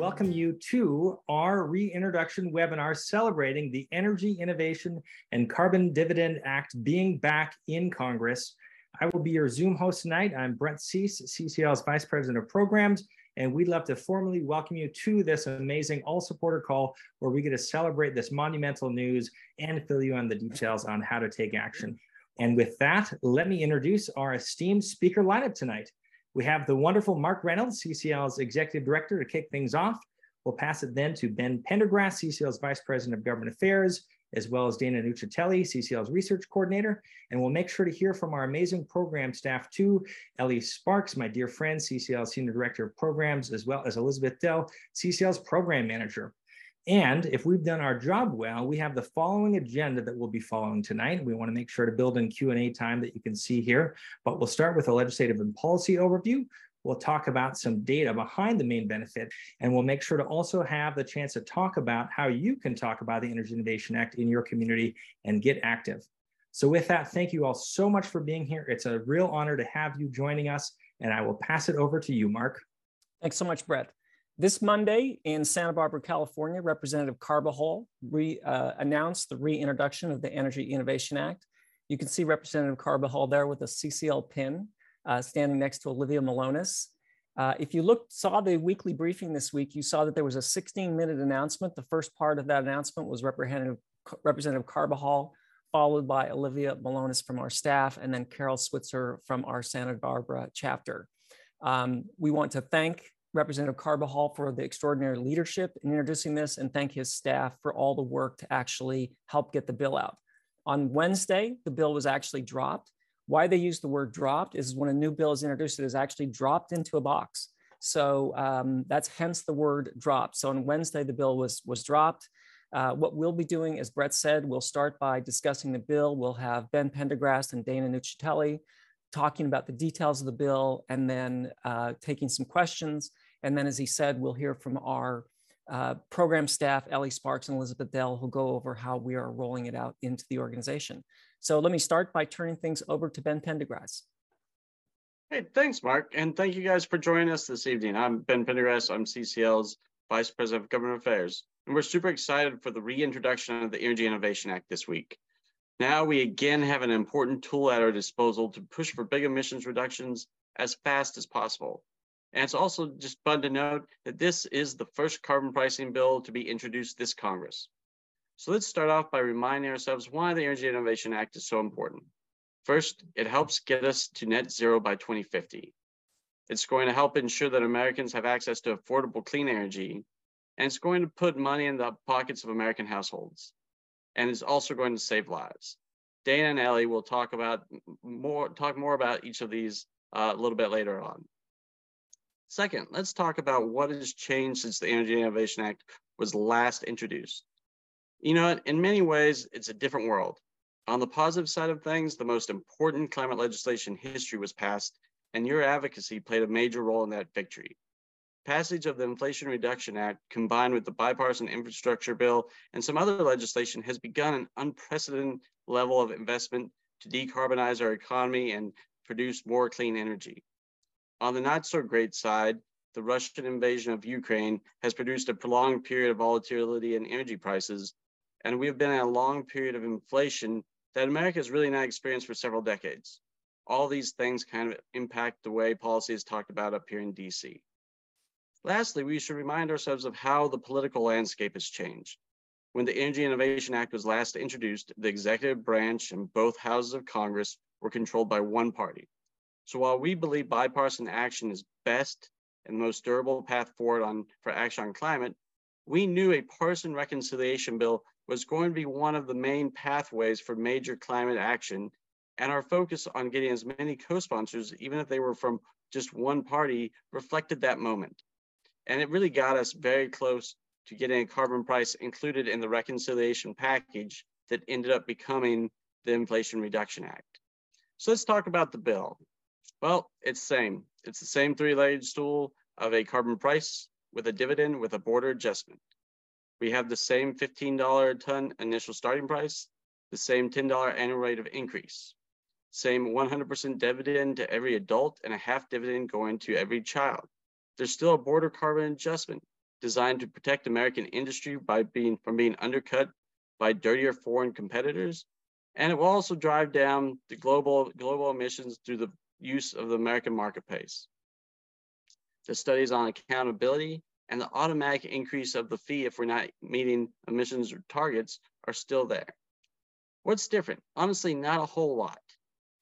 welcome you to our reintroduction webinar celebrating the Energy Innovation and Carbon Dividend Act being back in Congress. I will be your Zoom host tonight. I'm Brett Cease, CCL's Vice President of Programs, and we'd love to formally welcome you to this amazing all supporter call where we get to celebrate this monumental news and fill you on the details on how to take action. And with that, let me introduce our esteemed speaker lineup tonight. We have the wonderful Mark Reynolds, CCL's Executive Director, to kick things off. We'll pass it then to Ben Pendergrass, CCL's Vice President of Government Affairs, as well as Dana Nuccitelli, CCL's Research Coordinator. And we'll make sure to hear from our amazing program staff too, Ellie Sparks, my dear friend, CCL's Senior Director of Programs, as well as Elizabeth Dell, CCL's Program Manager. And if we've done our job well, we have the following agenda that we'll be following tonight. We want to make sure to build in Q&A time that you can see here, but we'll start with a legislative and policy overview. We'll talk about some data behind the main benefit, and we'll make sure to also have the chance to talk about how you can talk about the Energy Innovation Act in your community and get active. So with that, thank you all so much for being here. It's a real honor to have you joining us, and I will pass it over to you, Mark. Thanks so much, Brett. This Monday in Santa Barbara, California, Representative Carbajal re, uh, announced the reintroduction of the Energy Innovation Act. You can see Representative Carbajal there with a CCL pin uh, standing next to Olivia Malonis. Uh, if you looked, saw the weekly briefing this week, you saw that there was a 16 minute announcement. The first part of that announcement was Representative, Representative Carbajal, followed by Olivia Malonis from our staff, and then Carol Switzer from our Santa Barbara chapter. Um, we want to thank Representative Carbajal for the extraordinary leadership in introducing this and thank his staff for all the work to actually help get the bill out. On Wednesday, the bill was actually dropped. Why they use the word dropped is when a new bill is introduced, it is actually dropped into a box. So um, that's hence the word dropped. So on Wednesday, the bill was, was dropped. Uh, what we'll be doing, as Brett said, we'll start by discussing the bill. We'll have Ben Pendergrass and Dana Nuccitelli talking about the details of the bill and then uh, taking some questions. And then, as he said, we'll hear from our uh, program staff, Ellie Sparks and Elizabeth Dell, who'll go over how we are rolling it out into the organization. So let me start by turning things over to Ben Pendergrass. Hey, thanks, Mark. And thank you guys for joining us this evening. I'm Ben Pendergrass. I'm CCL's Vice President of Government Affairs. And we're super excited for the reintroduction of the Energy Innovation Act this week. Now we again have an important tool at our disposal to push for big emissions reductions as fast as possible. And it's also just fun to note that this is the first carbon pricing bill to be introduced this Congress. So let's start off by reminding ourselves why the Energy Innovation Act is so important. First, it helps get us to net zero by 2050. It's going to help ensure that Americans have access to affordable clean energy, and it's going to put money in the pockets of American households and is also going to save lives. Dana and Ellie will talk about more talk more about each of these uh, a little bit later on. Second, let's talk about what has changed since the Energy Innovation Act was last introduced. You know, in many ways, it's a different world. On the positive side of things, the most important climate legislation history was passed, and your advocacy played a major role in that victory. Passage of the Inflation Reduction Act, combined with the bipartisan infrastructure bill and some other legislation, has begun an unprecedented level of investment to decarbonize our economy and produce more clean energy. On the not so great side, the Russian invasion of Ukraine has produced a prolonged period of volatility in energy prices, and we have been in a long period of inflation that America has really not experienced for several decades. All these things kind of impact the way policy is talked about up here in DC. Lastly, we should remind ourselves of how the political landscape has changed. When the Energy Innovation Act was last introduced, the executive branch and both houses of Congress were controlled by one party. So while we believe bipartisan action is best and the most durable path forward on, for action on climate, we knew a partisan reconciliation bill was going to be one of the main pathways for major climate action. And our focus on getting as many co-sponsors, even if they were from just one party, reflected that moment. And it really got us very close to getting a carbon price included in the reconciliation package that ended up becoming the Inflation Reduction Act. So let's talk about the bill. Well, it's the same. It's the same three-legged stool of a carbon price with a dividend with a border adjustment. We have the same $15 a ton initial starting price, the same $10 annual rate of increase, same 100% dividend to every adult and a half dividend going to every child there's still a border carbon adjustment. designed to protect American industry by being from being undercut by dirtier foreign competitors. And it will also drive down the global, global emissions through the use of the American marketplace. The studies on accountability and the automatic increase of the fee if we're not meeting emissions targets are still there. What's different? Honestly, not a whole lot.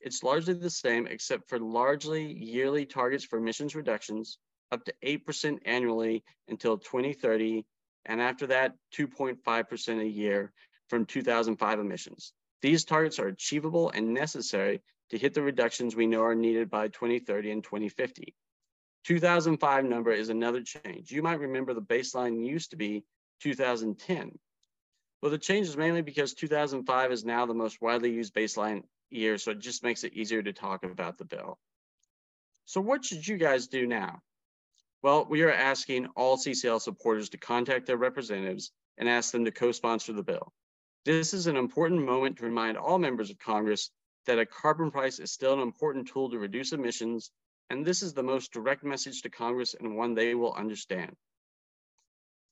It's largely the same, except for largely yearly targets for emissions reductions, up to 8% annually until 2030, and after that, 2.5% a year from 2005 emissions. These targets are achievable and necessary to hit the reductions we know are needed by 2030 and 2050. 2005 number is another change. You might remember the baseline used to be 2010. Well, the change is mainly because 2005 is now the most widely used baseline year, so it just makes it easier to talk about the bill. So what should you guys do now? Well, we are asking all CCL supporters to contact their representatives and ask them to co-sponsor the bill. This is an important moment to remind all members of Congress that a carbon price is still an important tool to reduce emissions, and this is the most direct message to Congress and one they will understand.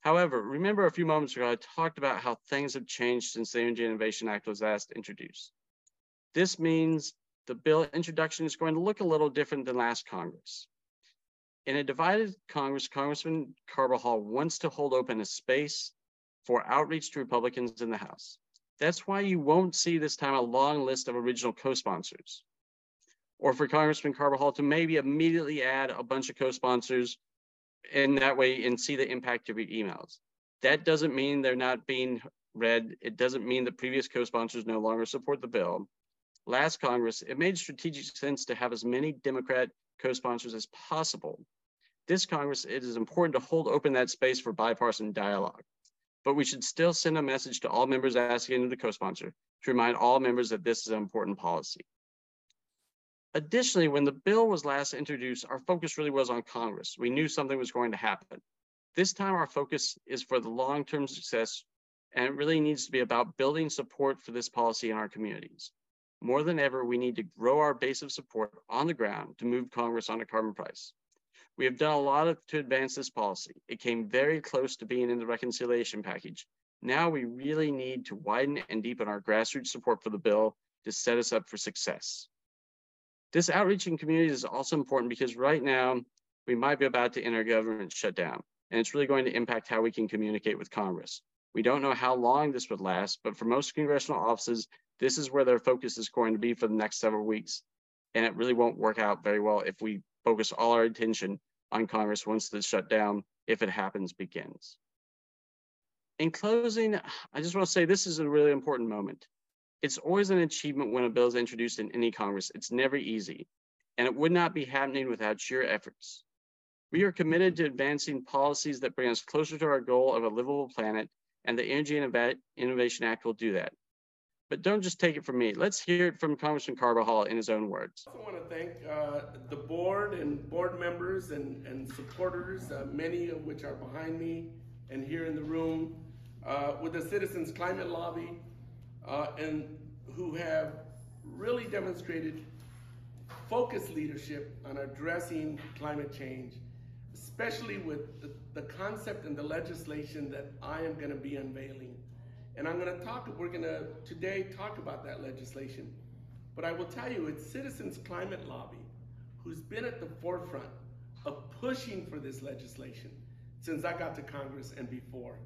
However, remember a few moments ago, I talked about how things have changed since the Energy Innovation Act was last introduced. This means the bill introduction is going to look a little different than last Congress. In a divided Congress, Congressman Carbajal wants to hold open a space for outreach to Republicans in the House. That's why you won't see this time a long list of original co-sponsors. Or for Congressman Carbajal to maybe immediately add a bunch of co-sponsors in that way and see the impact of your emails. That doesn't mean they're not being read. It doesn't mean that previous co-sponsors no longer support the bill. Last Congress, it made strategic sense to have as many Democrat co-sponsors as possible. This Congress, it is important to hold open that space for bipartisan dialogue. But we should still send a message to all members asking them to the co-sponsor to remind all members that this is an important policy. Additionally, when the bill was last introduced, our focus really was on Congress. We knew something was going to happen. This time, our focus is for the long-term success, and it really needs to be about building support for this policy in our communities. More than ever, we need to grow our base of support on the ground to move Congress on a carbon price. We have done a lot of, to advance this policy. It came very close to being in the reconciliation package. Now we really need to widen and deepen our grassroots support for the bill to set us up for success. This outreach in communities is also important because right now we might be about to enter government shutdown, and it's really going to impact how we can communicate with Congress. We don't know how long this would last, but for most congressional offices, this is where their focus is going to be for the next several weeks. And it really won't work out very well if we focus all our attention on Congress once the shutdown, if it happens, begins. In closing, I just want to say this is a really important moment. It's always an achievement when a bill is introduced in any Congress. It's never easy, and it would not be happening without your efforts. We are committed to advancing policies that bring us closer to our goal of a livable planet, and the Energy Innovation Act will do that. But don't just take it from me. Let's hear it from Congressman Carbajal in his own words. I also want to thank uh, the board and board members and, and supporters, uh, many of which are behind me and here in the room, uh, with the Citizens Climate Lobby, uh, and who have really demonstrated focused leadership on addressing climate change, especially with the, the concept and the legislation that I am going to be unveiling. And I'm going to talk, we're going to today talk about that legislation. But I will tell you, it's Citizens Climate Lobby who's been at the forefront of pushing for this legislation since I got to Congress and before.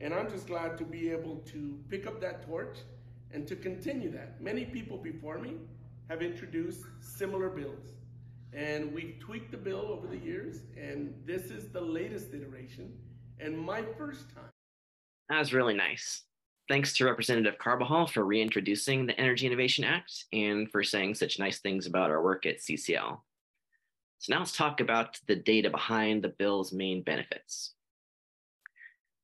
And I'm just glad to be able to pick up that torch and to continue that. Many people before me have introduced similar bills. And we've tweaked the bill over the years, and this is the latest iteration and my first time. That was really nice. Thanks to Representative Carbajal for reintroducing the Energy Innovation Act and for saying such nice things about our work at CCL. So now let's talk about the data behind the bill's main benefits.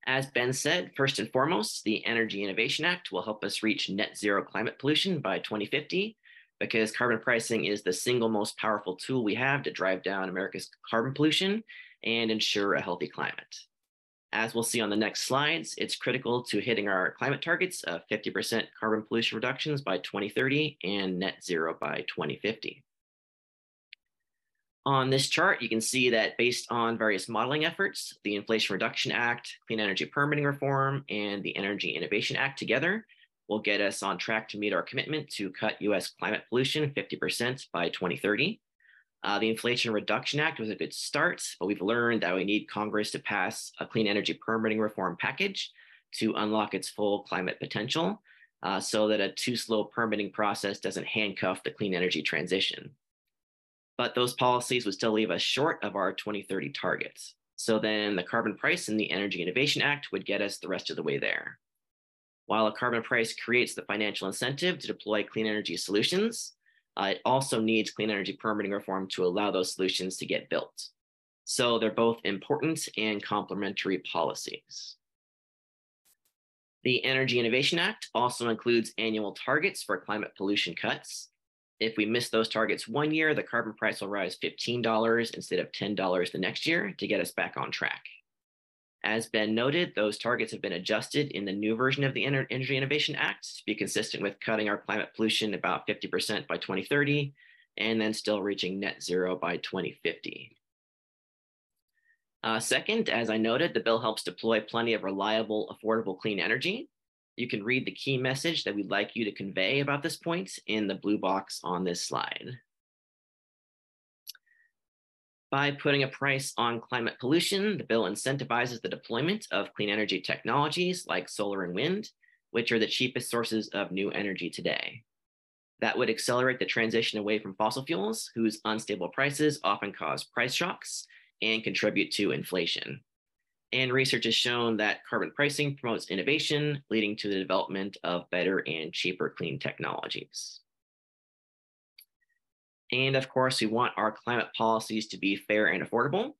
As Ben said, first and foremost, the Energy Innovation Act will help us reach net zero climate pollution by 2050 because carbon pricing is the single most powerful tool we have to drive down America's carbon pollution and ensure a healthy climate. As we'll see on the next slides, it's critical to hitting our climate targets of 50% carbon pollution reductions by 2030 and net zero by 2050. On this chart, you can see that based on various modeling efforts, the Inflation Reduction Act, Clean Energy Permitting Reform, and the Energy Innovation Act together will get us on track to meet our commitment to cut US climate pollution 50% by 2030. Uh, the Inflation Reduction Act was a good start, but we've learned that we need Congress to pass a clean energy permitting reform package to unlock its full climate potential uh, so that a too slow permitting process doesn't handcuff the clean energy transition. But those policies would still leave us short of our 2030 targets. So then the carbon price and the Energy Innovation Act would get us the rest of the way there. While a carbon price creates the financial incentive to deploy clean energy solutions, uh, it also needs clean energy permitting reform to allow those solutions to get built. So they're both important and complementary policies. The Energy Innovation Act also includes annual targets for climate pollution cuts. If we miss those targets one year, the carbon price will rise $15 instead of $10 the next year to get us back on track. As Ben noted, those targets have been adjusted in the new version of the Energy Innovation Act to be consistent with cutting our climate pollution about 50% by 2030 and then still reaching net zero by 2050. Uh, second, as I noted, the bill helps deploy plenty of reliable, affordable, clean energy. You can read the key message that we'd like you to convey about this point in the blue box on this slide. By putting a price on climate pollution, the bill incentivizes the deployment of clean energy technologies like solar and wind, which are the cheapest sources of new energy today. That would accelerate the transition away from fossil fuels, whose unstable prices often cause price shocks and contribute to inflation. And research has shown that carbon pricing promotes innovation, leading to the development of better and cheaper clean technologies. And of course, we want our climate policies to be fair and affordable.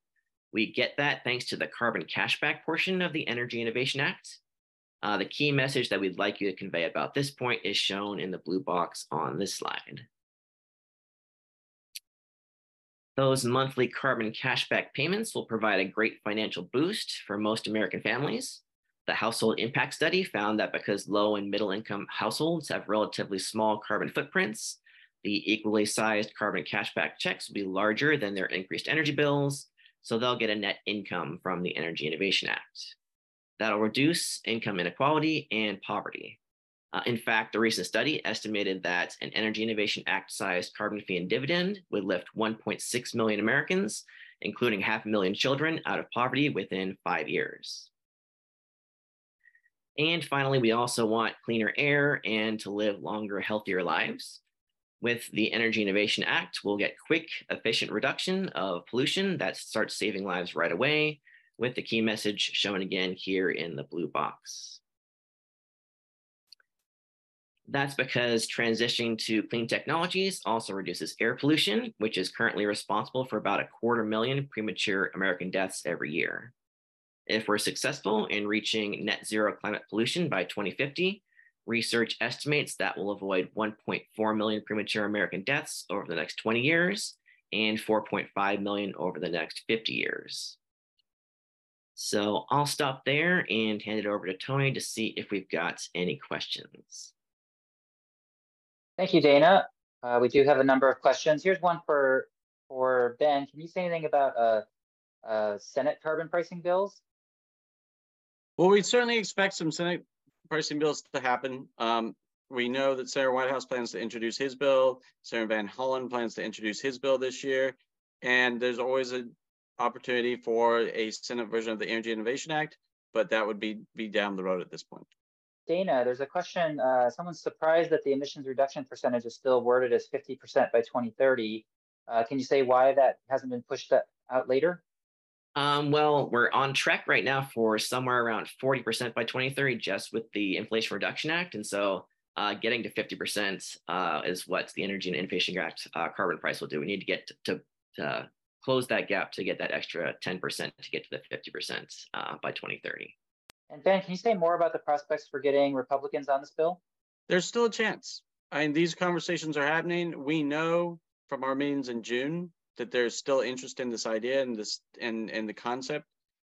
We get that thanks to the carbon cashback portion of the Energy Innovation Act. Uh, the key message that we'd like you to convey about this point is shown in the blue box on this slide. Those monthly carbon cashback payments will provide a great financial boost for most American families. The household impact study found that because low and middle income households have relatively small carbon footprints, the equally sized carbon cashback checks will be larger than their increased energy bills, so they'll get a net income from the Energy Innovation Act. That'll reduce income inequality and poverty. Uh, in fact, a recent study estimated that an Energy Innovation Act sized carbon fee and dividend would lift 1.6 million Americans, including half a million children, out of poverty within five years. And finally, we also want cleaner air and to live longer, healthier lives. With the Energy Innovation Act, we'll get quick, efficient reduction of pollution that starts saving lives right away, with the key message shown again here in the blue box. That's because transitioning to clean technologies also reduces air pollution, which is currently responsible for about a quarter million premature American deaths every year. If we're successful in reaching net zero climate pollution by 2050, Research estimates that will avoid 1.4 million premature American deaths over the next 20 years and 4.5 million over the next 50 years. So I'll stop there and hand it over to Tony to see if we've got any questions. Thank you, Dana. Uh, we do have a number of questions. Here's one for for Ben. Can you say anything about uh, uh, Senate carbon pricing bills? Well, we certainly expect some Senate pricing bills to happen. Um, we know that Senator Whitehouse plans to introduce his bill. Senator Van Hollen plans to introduce his bill this year. And there's always an opportunity for a Senate version of the Energy Innovation Act, but that would be, be down the road at this point. Dana, there's a question. Uh, someone's surprised that the emissions reduction percentage is still worded as 50% by 2030. Uh, can you say why that hasn't been pushed out later? Um, well, we're on track right now for somewhere around 40% by 2030, just with the Inflation Reduction Act. And so uh, getting to 50% uh, is what the Energy and Innovation Act uh, carbon price will do. We need to get to, to, to, close that gap to get that extra 10% to get to the 50% uh, by 2030. And Ben, can you say more about the prospects for getting Republicans on this bill? There's still a chance. I mean, these conversations are happening. We know from our meetings in June that there's still interest in this idea and this and and the concept.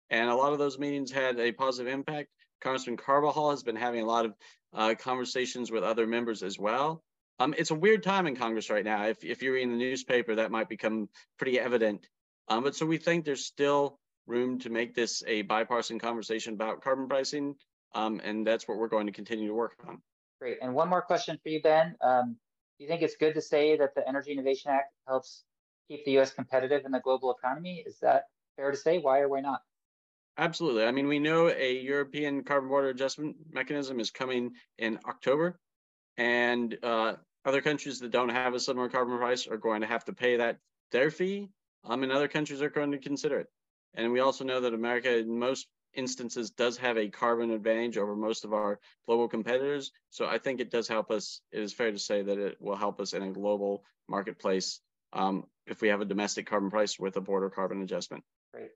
And a lot of those meetings had a positive impact. Congressman Carbajal has been having a lot of uh, conversations with other members as well. Um, it's a weird time in Congress right now. If, if you're reading the newspaper, that might become pretty evident. Um, but so we think there's still room to make this a bipartisan conversation about carbon pricing. Um, and that's what we're going to continue to work on. Great. And one more question for you, Ben. Um, do you think it's good to say that the Energy Innovation Act helps keep the US competitive in the global economy? Is that fair to say? Why or why not? Absolutely. I mean, we know a European carbon border adjustment mechanism is coming in October, and uh, other countries that don't have a similar carbon price are going to have to pay that their fee. Um, and other countries are going to consider it. And we also know that America, in most instances, does have a carbon advantage over most of our global competitors. So I think it does help us. It is fair to say that it will help us in a global marketplace um, if we have a domestic carbon price with a border carbon adjustment. Great.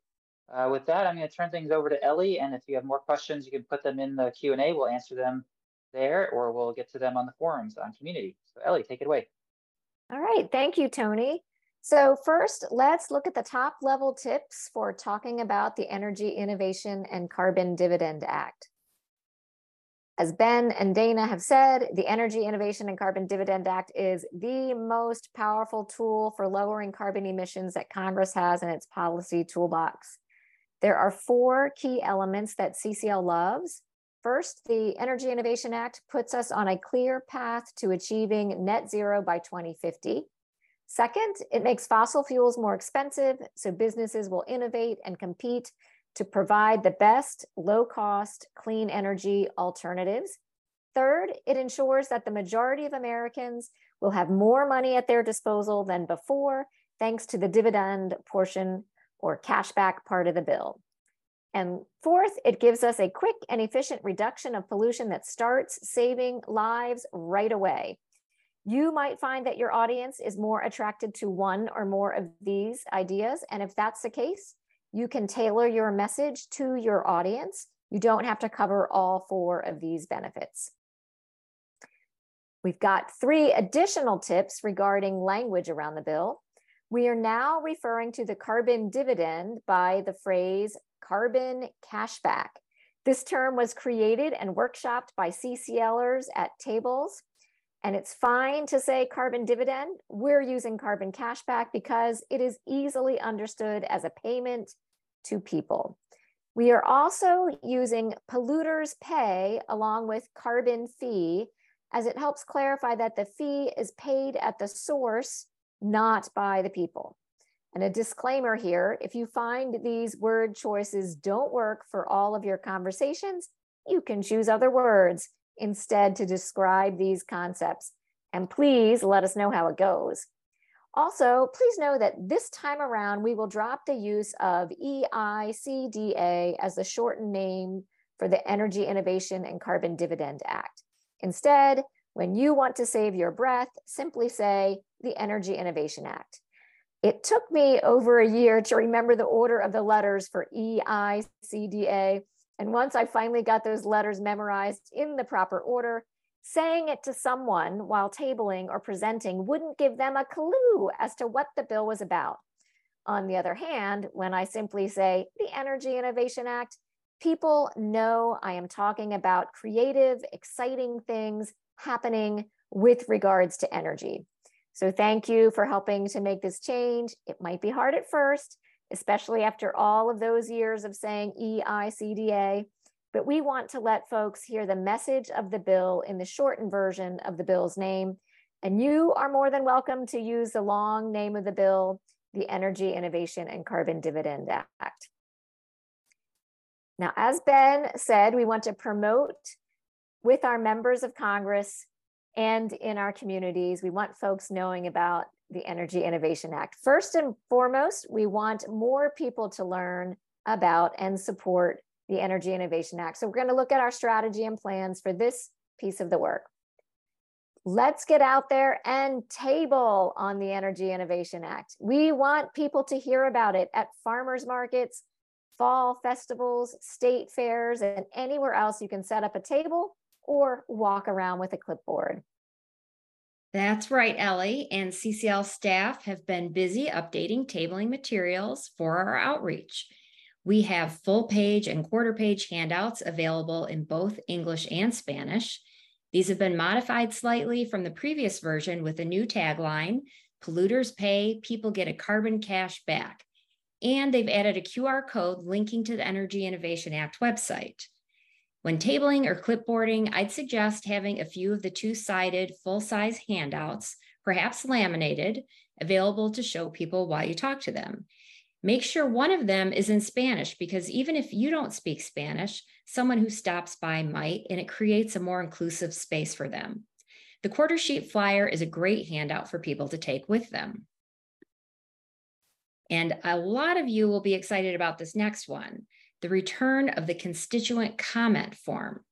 Uh, with that, I'm going to turn things over to Ellie. And if you have more questions, you can put them in the Q&A. We'll answer them there, or we'll get to them on the forums on community. So Ellie, take it away. All right. Thank you, Tony. So first, let's look at the top level tips for talking about the Energy Innovation and Carbon Dividend Act. As Ben and Dana have said, the Energy Innovation and Carbon Dividend Act is the most powerful tool for lowering carbon emissions that Congress has in its policy toolbox. There are four key elements that CCL loves. First, the Energy Innovation Act puts us on a clear path to achieving net zero by 2050. Second, it makes fossil fuels more expensive, so businesses will innovate and compete to provide the best low cost, clean energy alternatives. Third, it ensures that the majority of Americans will have more money at their disposal than before, thanks to the dividend portion or cashback part of the bill. And fourth, it gives us a quick and efficient reduction of pollution that starts saving lives right away. You might find that your audience is more attracted to one or more of these ideas. And if that's the case, you can tailor your message to your audience. You don't have to cover all four of these benefits. We've got three additional tips regarding language around the bill. We are now referring to the carbon dividend by the phrase carbon cashback. This term was created and workshopped by CCLers at tables and it's fine to say carbon dividend. We're using carbon cashback because it is easily understood as a payment to people. We are also using polluters pay along with carbon fee as it helps clarify that the fee is paid at the source, not by the people. And a disclaimer here, if you find these word choices don't work for all of your conversations, you can choose other words instead to describe these concepts. And please let us know how it goes. Also, please know that this time around, we will drop the use of EICDA as the shortened name for the Energy Innovation and Carbon Dividend Act. Instead, when you want to save your breath, simply say the Energy Innovation Act. It took me over a year to remember the order of the letters for EICDA, and once I finally got those letters memorized in the proper order, saying it to someone while tabling or presenting wouldn't give them a clue as to what the bill was about. On the other hand, when I simply say the Energy Innovation Act, people know I am talking about creative, exciting things happening with regards to energy. So thank you for helping to make this change. It might be hard at first, especially after all of those years of saying EICDA. But we want to let folks hear the message of the bill in the shortened version of the bill's name. And you are more than welcome to use the long name of the bill, the Energy Innovation and Carbon Dividend Act. Now, as Ben said, we want to promote with our members of Congress and in our communities. We want folks knowing about the Energy Innovation Act. First and foremost, we want more people to learn about and support the Energy Innovation Act. So we're going to look at our strategy and plans for this piece of the work. Let's get out there and table on the Energy Innovation Act. We want people to hear about it at farmers markets, fall festivals, state fairs, and anywhere else you can set up a table or walk around with a clipboard. That's right, Ellie. And CCL staff have been busy updating tabling materials for our outreach. We have full page and quarter page handouts available in both English and Spanish. These have been modified slightly from the previous version with a new tagline, polluters pay, people get a carbon cash back. And they've added a QR code linking to the Energy Innovation Act website. When tabling or clipboarding, I'd suggest having a few of the two-sided full-size handouts, perhaps laminated, available to show people while you talk to them. Make sure one of them is in Spanish because even if you don't speak Spanish, someone who stops by might, and it creates a more inclusive space for them. The quarter sheet flyer is a great handout for people to take with them. And a lot of you will be excited about this next one the return of the constituent comment form.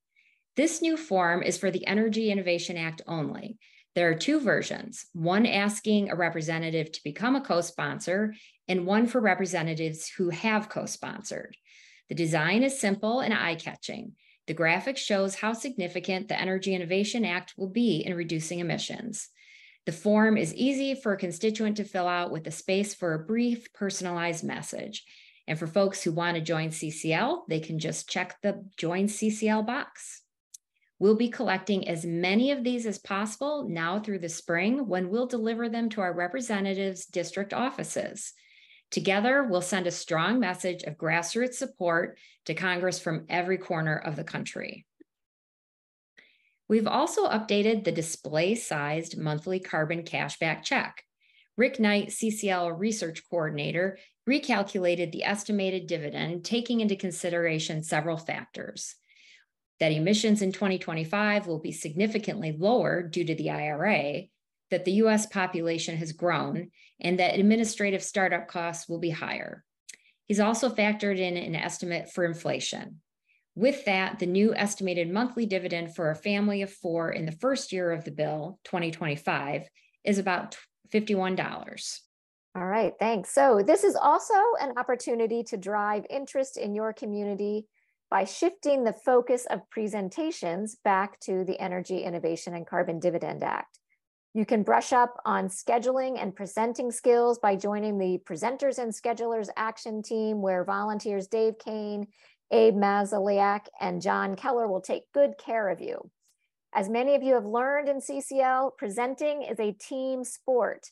This new form is for the Energy Innovation Act only. There are two versions, one asking a representative to become a co-sponsor and one for representatives who have co-sponsored. The design is simple and eye-catching. The graphic shows how significant the Energy Innovation Act will be in reducing emissions. The form is easy for a constituent to fill out with a space for a brief personalized message. And for folks who want to join CCL, they can just check the Join CCL box. We'll be collecting as many of these as possible now through the spring when we'll deliver them to our representatives' district offices. Together, we'll send a strong message of grassroots support to Congress from every corner of the country. We've also updated the display sized monthly carbon cashback check. Rick Knight, CCL research coordinator, recalculated the estimated dividend, taking into consideration several factors. That emissions in 2025 will be significantly lower due to the IRA, that the US population has grown, and that administrative startup costs will be higher. He's also factored in an estimate for inflation. With that, the new estimated monthly dividend for a family of four in the first year of the bill, 2025, is about $51. All right, thanks. So this is also an opportunity to drive interest in your community by shifting the focus of presentations back to the Energy Innovation and Carbon Dividend Act. You can brush up on scheduling and presenting skills by joining the Presenters and Schedulers Action Team, where volunteers Dave Kane, Abe Mazaliak, and John Keller will take good care of you. As many of you have learned in CCL, presenting is a team sport.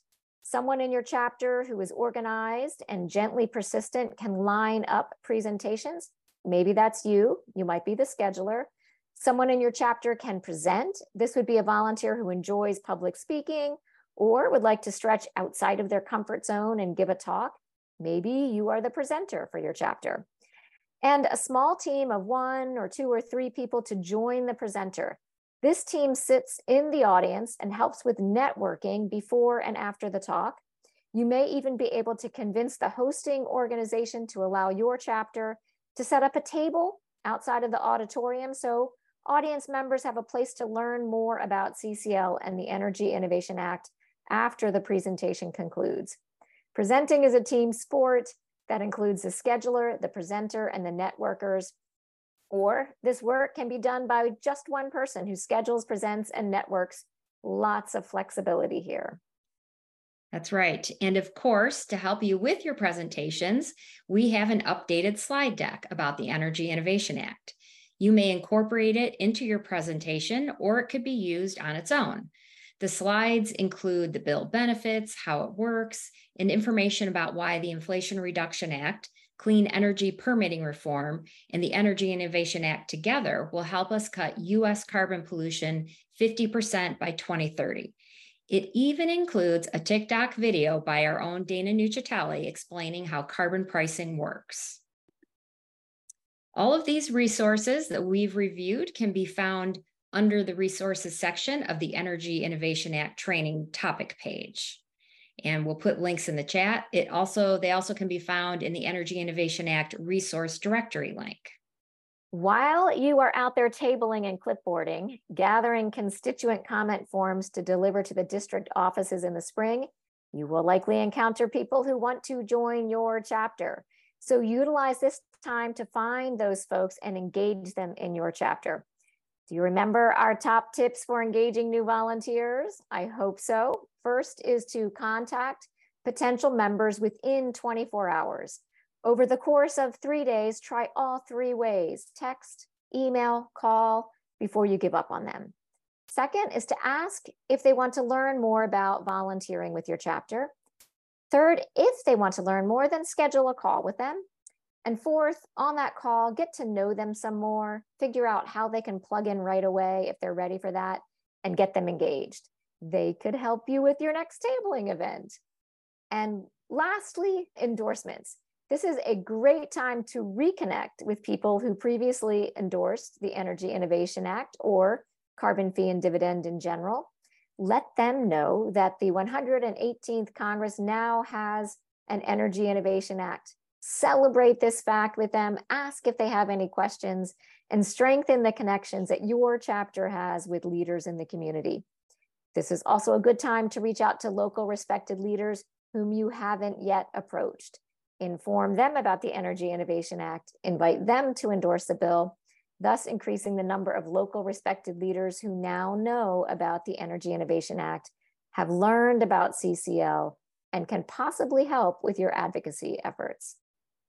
Someone in your chapter who is organized and gently persistent can line up presentations. Maybe that's you. You might be the scheduler. Someone in your chapter can present. This would be a volunteer who enjoys public speaking or would like to stretch outside of their comfort zone and give a talk. Maybe you are the presenter for your chapter. And a small team of one or two or three people to join the presenter. This team sits in the audience and helps with networking before and after the talk. You may even be able to convince the hosting organization to allow your chapter to set up a table outside of the auditorium so audience members have a place to learn more about CCL and the Energy Innovation Act after the presentation concludes. Presenting is a team sport that includes the scheduler, the presenter, and the networkers. Or this work can be done by just one person who schedules, presents, and networks. Lots of flexibility here. That's right. And of course, to help you with your presentations, we have an updated slide deck about the Energy Innovation Act. You may incorporate it into your presentation or it could be used on its own. The slides include the bill benefits, how it works, and information about why the Inflation Reduction Act clean energy permitting reform, and the Energy Innovation Act together will help us cut US carbon pollution 50% by 2030. It even includes a TikTok video by our own Dana Nuccitelli explaining how carbon pricing works. All of these resources that we've reviewed can be found under the resources section of the Energy Innovation Act training topic page and we'll put links in the chat. It also, they also can be found in the Energy Innovation Act resource directory link. While you are out there tabling and clipboarding, gathering constituent comment forms to deliver to the district offices in the spring, you will likely encounter people who want to join your chapter. So utilize this time to find those folks and engage them in your chapter. Do you remember our top tips for engaging new volunteers? I hope so. First is to contact potential members within 24 hours. Over the course of three days, try all three ways text, email, call before you give up on them. Second is to ask if they want to learn more about volunteering with your chapter. Third, if they want to learn more, then schedule a call with them. And fourth, on that call, get to know them some more, figure out how they can plug in right away if they're ready for that, and get them engaged. They could help you with your next tabling event. And lastly, endorsements. This is a great time to reconnect with people who previously endorsed the Energy Innovation Act or carbon fee and dividend in general. Let them know that the 118th Congress now has an Energy Innovation Act celebrate this fact with them, ask if they have any questions, and strengthen the connections that your chapter has with leaders in the community. This is also a good time to reach out to local respected leaders whom you haven't yet approached. Inform them about the Energy Innovation Act, invite them to endorse the bill, thus increasing the number of local respected leaders who now know about the Energy Innovation Act, have learned about CCL, and can possibly help with your advocacy efforts.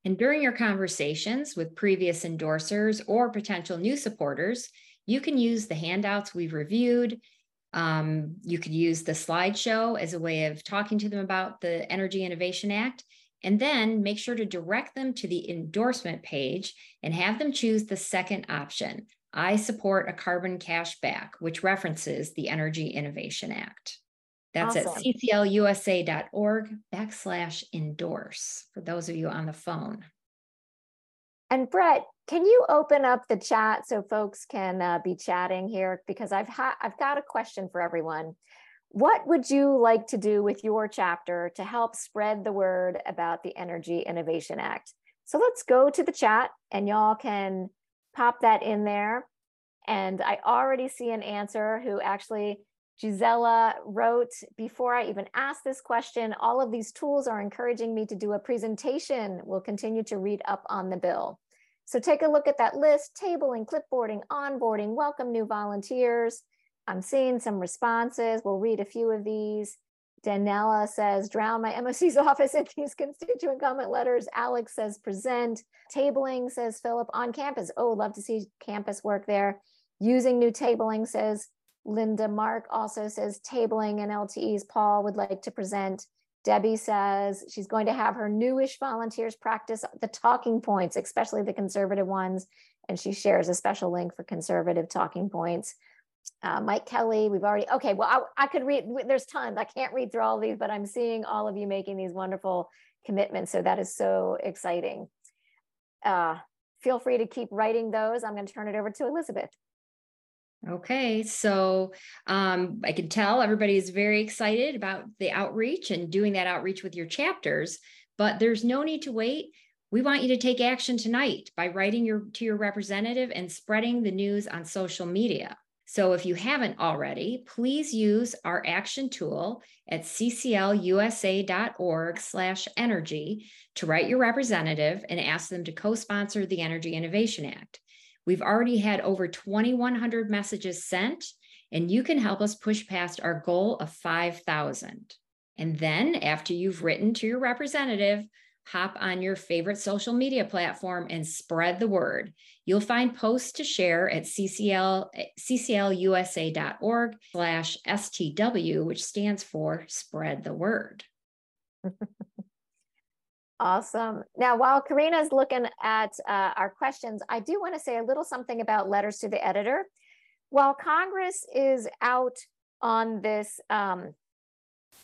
And during your conversations with previous endorsers or potential new supporters, you can use the handouts we've reviewed. Um, you could use the slideshow as a way of talking to them about the Energy Innovation Act, and then make sure to direct them to the endorsement page and have them choose the second option. I support a carbon cash back, which references the Energy Innovation Act. That's awesome. at cclusa.org backslash endorse for those of you on the phone. And Brett, can you open up the chat so folks can uh, be chatting here? Because I've ha- I've got a question for everyone. What would you like to do with your chapter to help spread the word about the Energy Innovation Act? So let's go to the chat and y'all can pop that in there. And I already see an answer who actually Gisela wrote, before I even asked this question, all of these tools are encouraging me to do a presentation. We'll continue to read up on the bill. So take a look at that list, tabling, clipboarding, onboarding, welcome new volunteers. I'm seeing some responses. We'll read a few of these. Danella says, drown my MOC's office in these constituent comment letters. Alex says, present. Tabling, says Philip, on campus. Oh, love to see campus work there. Using new tabling, says Linda Mark also says tabling and LTEs. Paul would like to present. Debbie says she's going to have her newish volunteers practice the talking points, especially the conservative ones. And she shares a special link for conservative talking points. Uh, Mike Kelly, we've already, okay, well, I, I could read, there's tons. I can't read through all these, but I'm seeing all of you making these wonderful commitments. So that is so exciting. Uh, feel free to keep writing those. I'm going to turn it over to Elizabeth. Okay, so um, I can tell everybody is very excited about the outreach and doing that outreach with your chapters, but there's no need to wait. We want you to take action tonight by writing your to your representative and spreading the news on social media. So if you haven't already, please use our action tool at cclusa.org slash energy to write your representative and ask them to co-sponsor the Energy Innovation Act. We've already had over 2,100 messages sent, and you can help us push past our goal of 5,000. And then, after you've written to your representative, hop on your favorite social media platform and spread the word. You'll find posts to share at CCL, cclusa.org slash STW, which stands for spread the word. Awesome. Now, while Karina is looking at uh, our questions, I do want to say a little something about letters to the editor. While Congress is out on this um,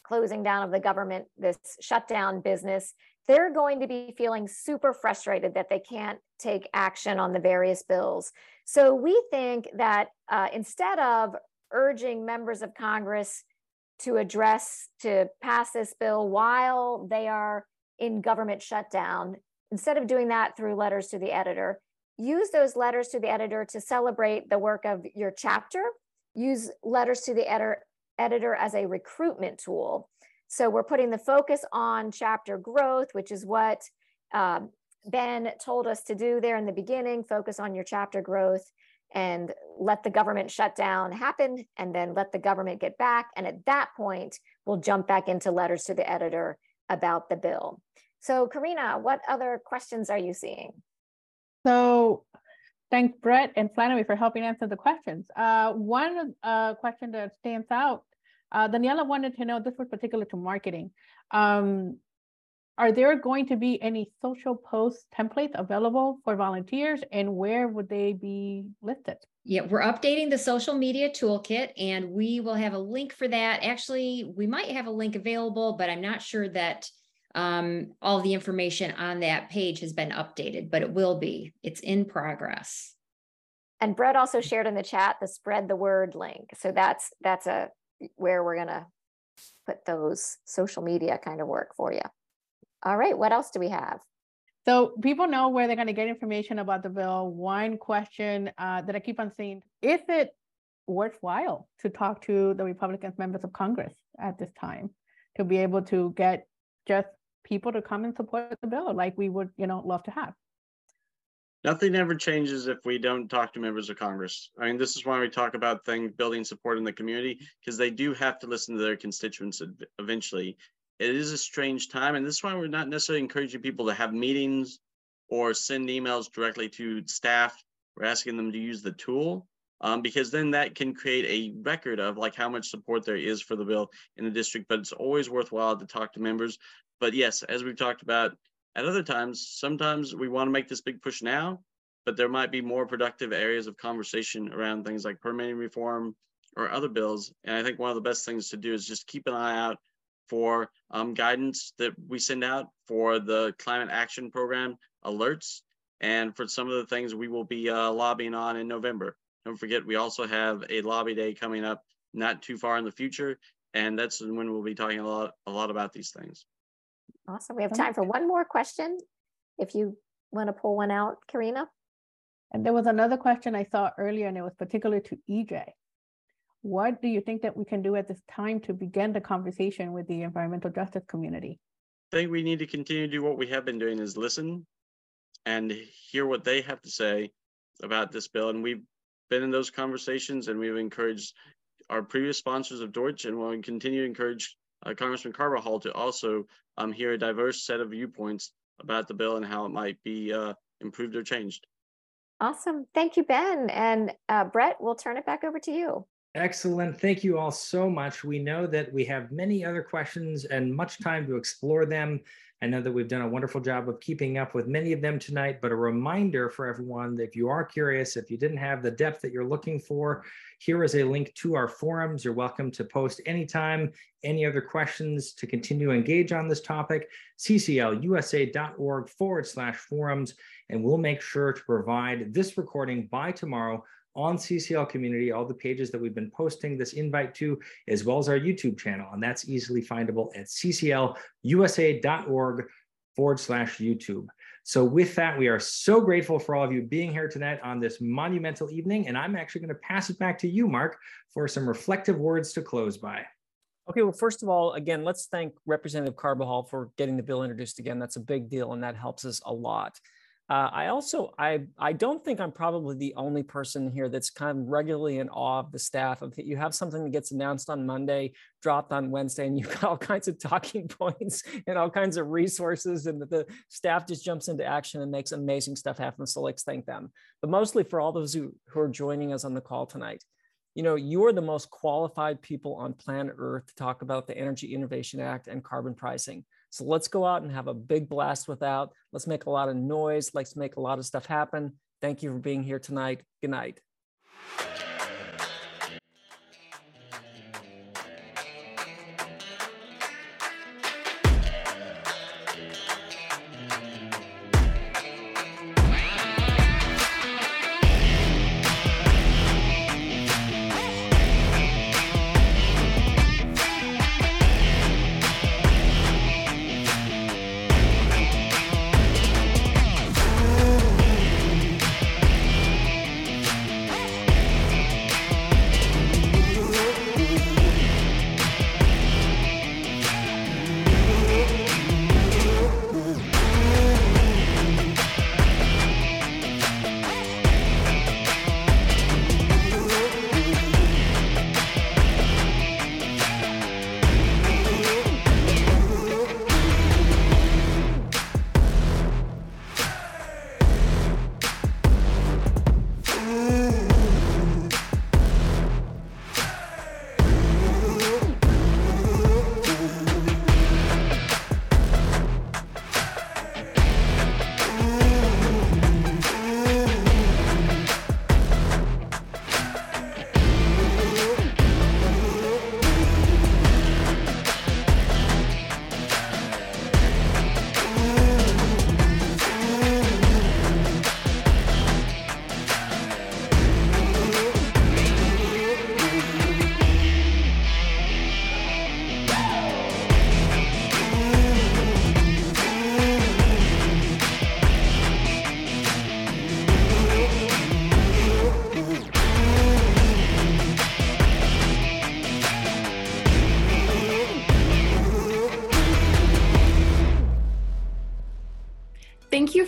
closing down of the government, this shutdown business, they're going to be feeling super frustrated that they can't take action on the various bills. So we think that uh, instead of urging members of Congress to address, to pass this bill while they are in government shutdown, instead of doing that through letters to the editor, use those letters to the editor to celebrate the work of your chapter. Use letters to the editor, editor as a recruitment tool. So we're putting the focus on chapter growth, which is what um, Ben told us to do there in the beginning, focus on your chapter growth and let the government shutdown happen and then let the government get back. And at that point, we'll jump back into letters to the editor about the bill. So Karina, what other questions are you seeing? So thanks Brett and Flannery for helping answer the questions. Uh, one uh, question that stands out, uh, Daniela wanted to know, this was particular to marketing. Um, are there going to be any social post templates available for volunteers and where would they be listed? Yeah, we're updating the social media toolkit and we will have a link for that. Actually, we might have a link available, but I'm not sure that um, all the information on that page has been updated, but it will be. It's in progress. And Brett also shared in the chat the spread the word link. So that's that's a where we're gonna put those social media kind of work for you. All right, what else do we have? So people know where they're going to get information about the bill. One question uh, that I keep on seeing, is it worthwhile to talk to the Republican members of Congress at this time to be able to get just people to come and support the bill like we would, you know, love to have? Nothing ever changes if we don't talk to members of Congress. I mean, this is why we talk about things building support in the community because they do have to listen to their constituents eventually it is a strange time. And this is why we're not necessarily encouraging people to have meetings or send emails directly to staff. We're asking them to use the tool um, because then that can create a record of like how much support there is for the bill in the district. But it's always worthwhile to talk to members. But yes, as we've talked about at other times, sometimes we want to make this big push now, but there might be more productive areas of conversation around things like permitting reform or other bills. And I think one of the best things to do is just keep an eye out for um, guidance that we send out for the climate action program alerts and for some of the things we will be uh, lobbying on in November. Don't forget, we also have a lobby day coming up not too far in the future, and that's when we'll be talking a lot, a lot about these things. Awesome. We have time for one more question. If you want to pull one out, Karina. And there was another question I saw earlier, and it was particular to EJ. What do you think that we can do at this time to begin the conversation with the environmental justice community? I think we need to continue to do what we have been doing is listen and hear what they have to say about this bill. And we've been in those conversations and we've encouraged our previous sponsors of Deutch and we'll continue to encourage Congressman Carbajal to also um, hear a diverse set of viewpoints about the bill and how it might be uh, improved or changed. Awesome. Thank you, Ben. And uh, Brett, we'll turn it back over to you. Excellent. Thank you all so much. We know that we have many other questions and much time to explore them. I know that we've done a wonderful job of keeping up with many of them tonight, but a reminder for everyone that if you are curious, if you didn't have the depth that you're looking for, here is a link to our forums. You're welcome to post anytime, any other questions to continue to engage on this topic, cclusa.org forward slash forums, and we'll make sure to provide this recording by tomorrow on CCL community, all the pages that we've been posting this invite to, as well as our YouTube channel. And that's easily findable at cclusa.org forward slash YouTube. So with that, we are so grateful for all of you being here tonight on this monumental evening. And I'm actually going to pass it back to you, Mark, for some reflective words to close by. Okay, well, first of all, again, let's thank Representative Carbajal for getting the bill introduced again. That's a big deal, and that helps us a lot. Uh, I also I I don't think I'm probably the only person here that's kind of regularly in awe of the staff. Of you have something that gets announced on Monday, dropped on Wednesday, and you've got all kinds of talking points and all kinds of resources, and the, the staff just jumps into action and makes amazing stuff happen. So let's thank them. But mostly for all those who, who are joining us on the call tonight. You know, you are the most qualified people on planet Earth to talk about the Energy Innovation Act and carbon pricing. So let's go out and have a big blast without. Let's make a lot of noise. Let's make a lot of stuff happen. Thank you for being here tonight. Good night.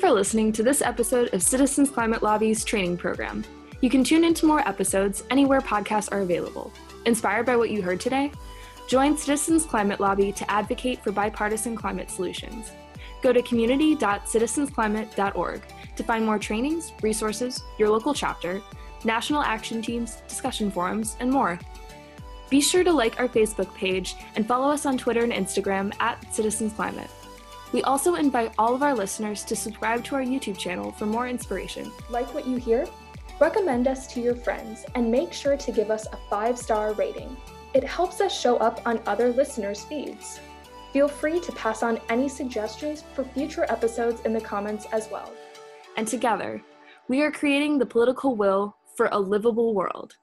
For listening to this episode of Citizens Climate Lobby's training program. You can tune into more episodes anywhere podcasts are available. Inspired by what you heard today? Join Citizens Climate Lobby to advocate for bipartisan climate solutions. Go to community.citizensclimate.org to find more trainings, resources, your local chapter, national action teams, discussion forums, and more. Be sure to like our Facebook page and follow us on Twitter and Instagram at Citizens Climate. We also invite all of our listeners to subscribe to our YouTube channel for more inspiration. Like what you hear? Recommend us to your friends and make sure to give us a five star rating. It helps us show up on other listeners' feeds. Feel free to pass on any suggestions for future episodes in the comments as well. And together, we are creating the political will for a livable world.